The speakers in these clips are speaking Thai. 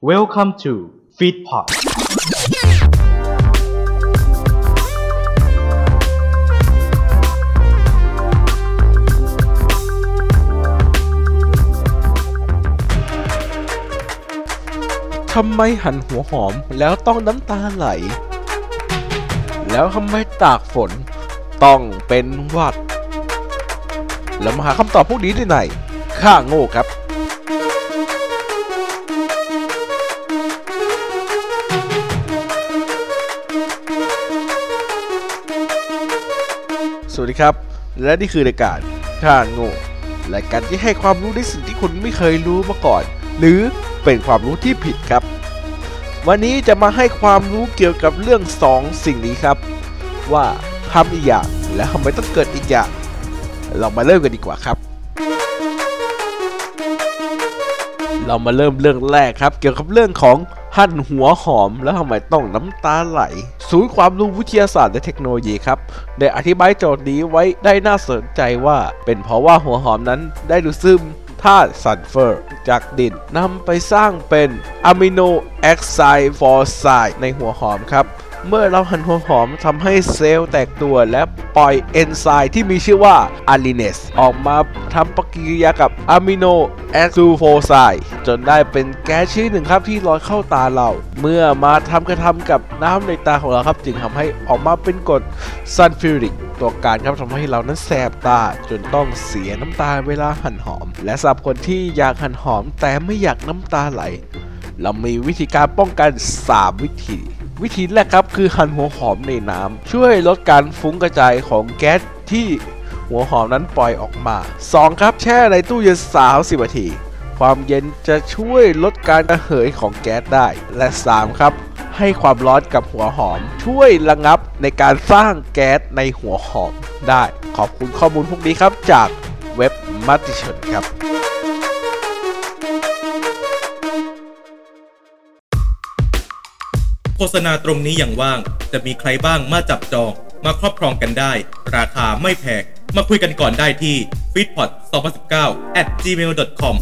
Welcome to Feedpot ทำไมหั่นหัวหอมแล้วต้องน้ำตาไหล แล้วทำไมตากฝนต้องเป็นหวัด แล้วมาหาคำตอบพวกนี้ได้ไหนข้าโง่ครับ วัสดีครับ และนี่คือรายการข้าโง่รายการที่ให้ความรู้ในสิ่งที่คุณไม่เคยรู้มาก่อน หรือเป็นความรู้ที่ผิดครับ วันนี้จะมาให้ความรู้เกี่ยวกับเรื่องสองสิ่งนี้ครับ ว่าทำอีกอย่างและทำไมต้องเกิดอีกอย่าง เรามาเริ่มกันดีกว่าครับ เรามาเริ่มเรื่องแรกครับ เกี่ยวกับเรื่องของ หั่นหัวหอมแล้วทำไมต้องน้ำตาไหล ศูนย์ความรู้วิทยาศาสตร์และเทคโนโลยีครับได้อธิบายโจทย์นี้ไว้ได้น่าสนใจว่า เป็นเพราะว่าหัวหอมนั้นได้ดูดซึมธาตุซัลเฟอร์ จากดินนำไปสร้างเป็น amino acid sulfoxide ในหัวหอมครับ เมื่อเราหั่นหัวหอมทำให้เซลล์แตกตัวและปล่อยเอนไซม์ที่มีชื่อว่า alliinase ออกมาทำปฏิกิริยากับ amino acid sulfoxide จนได้เป็นแก๊สชนิดหนึ่งครับที่ลอยเข้าตาเรา เมื่อมาทำกระทำกับน้ำในตาของเราครับ จึงทำให้ออกมาเป็นกรดซัลฟิวริกตัวการครับทำให้เรานั้นแสบตา จนต้องเสียน้ำตาเวลาหั่นหอม และสำหรับคนที่อยากหั่นหอม แต่ไม่อยากน้ำตาไหล เรามีวิธีการป้องกัน 3 วิธี วิธีแรกครับคือหั่นหัวหอมในน้ำช่วยลดการฟุ้งกระจายของแก๊สที่หัวหอมนั้นปล่อยออกมา 2 ครับแช่ในตู้เย็น30นาที ความเย็นจะช่วยลดการระเหยของแก๊สได้ และ 3 ครับ ให้ความร้อนกับหัวหอม ช่วยระงับในการสร้างแก๊สในหัวหอมได้ ขอบคุณข้อมูลพวกนี้ครับจากเว็บมัติชนครับ โฆษณาตรงนี้อย่างว่าง จะมีใครบ้างมาจับจอง มาครอบครองกันได้ ราคาไม่แพงมาคุยกันก่อนได้ที่ f e e d p o t 2019 at gmail.com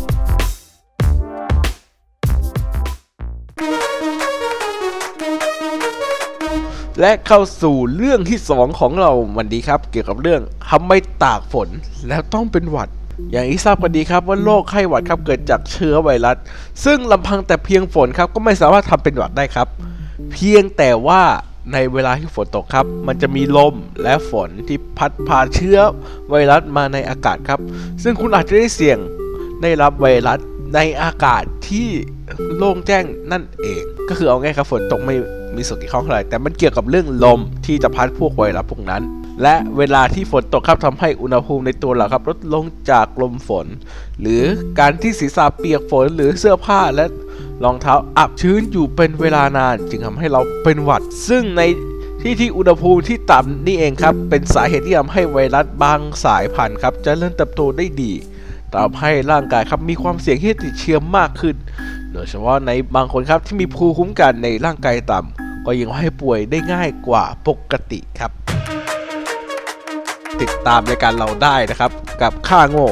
และเข้าสู่เรื่องที่2ของเราวันนี้ครับ เกี่ยวกับเรื่องทำไมตากฝนแล้วต้องเป็นหวัด อย่างที่ทราบกันดีครับว่าโรคไข้หวัดครับเกิดจากเชื้อไวรัส ซึ่งลำพังแต่เพียงฝนครับก็ไม่สามารถทำเป็นหวัดได้ครับ เพียงแต่ว่าในเวลาที่ฝนตกครับ มันจะมีลมและฝนที่พัดพาเชื้อไวรัสมาในอากาศครับ ซึ่งคุณอาจจะได้เสี่ยงได้รับไวรัสในอากาศที่โล่งแจ้งนั่นเอง ก็คือเอาง่ายครับฝนตกไม่มีส่วนเกี่ยวข้องเท่าไรแต่มันเกี่ยวกับเรื่องลมที่จะพัดพวกไวรัสพวกนั้น และเวลาที่ฝนตกครับทำให้อุณหภูมิในตัวเราครับลดลงจากลมฝน หรือการที่ศีรษะเปียกฝนหรือเสื้อผ้าและ รองเท้าอับชื้นอยู่เป็นเวลานาน จึงทำให้เราเป็นหวัด ซึ่งในที่ที่อุณหภูมิที่ต่ำนี่เองครับ เป็นสาเหตุที่ทำให้ไวรัสบางสายพันธุ์ครับจะเริญเติบโตได้ดีทำให้ร่างกายครับมีความเสี่ยงที่จะติดเชื้อมากขึ้น โดยเฉพาะในบางคนครับที่มีภูมิคุ้มกันในร่างกายต่ำก็ยังให้ป่วยได้ง่ายกว่าปกติครับ ติดตามรายการเราได้นะครับ กับค่าโง่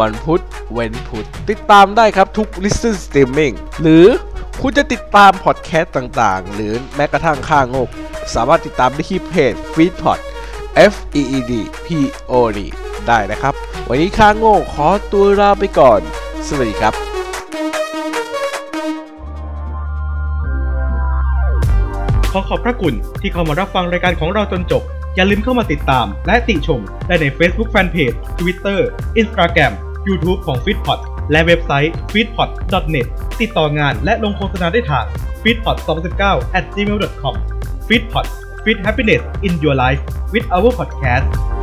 วันพุธเว้นพุธติดตามได้ครับทุก listen streaming หรือคุณจะติดตามพอดแคสต์ต่างๆ หรือแม้กระทั่งค่าโง่สามารถติดตามได้ที่เพจ Feedpot F E E D P O D ได้นะครับ วันนี้ค่าโง่ขอตัวลาไปก่อน สวัสดีครับขอขอบพระคุณที่เข้ามารับฟังรายการของเราจนจบ อย่าลืมเข้ามาติดตาม และติชมได้ใน Facebook Fanpage Twitter Instagram YouTube ของ f e e d p o t และเว็บไซต์ f e e d p o t net ติดต่องานและลงโฆษณาได้ทาง f e e d p o t 2019 at gmail.com f e e d p o t Fit Happiness in Your Life with our podcast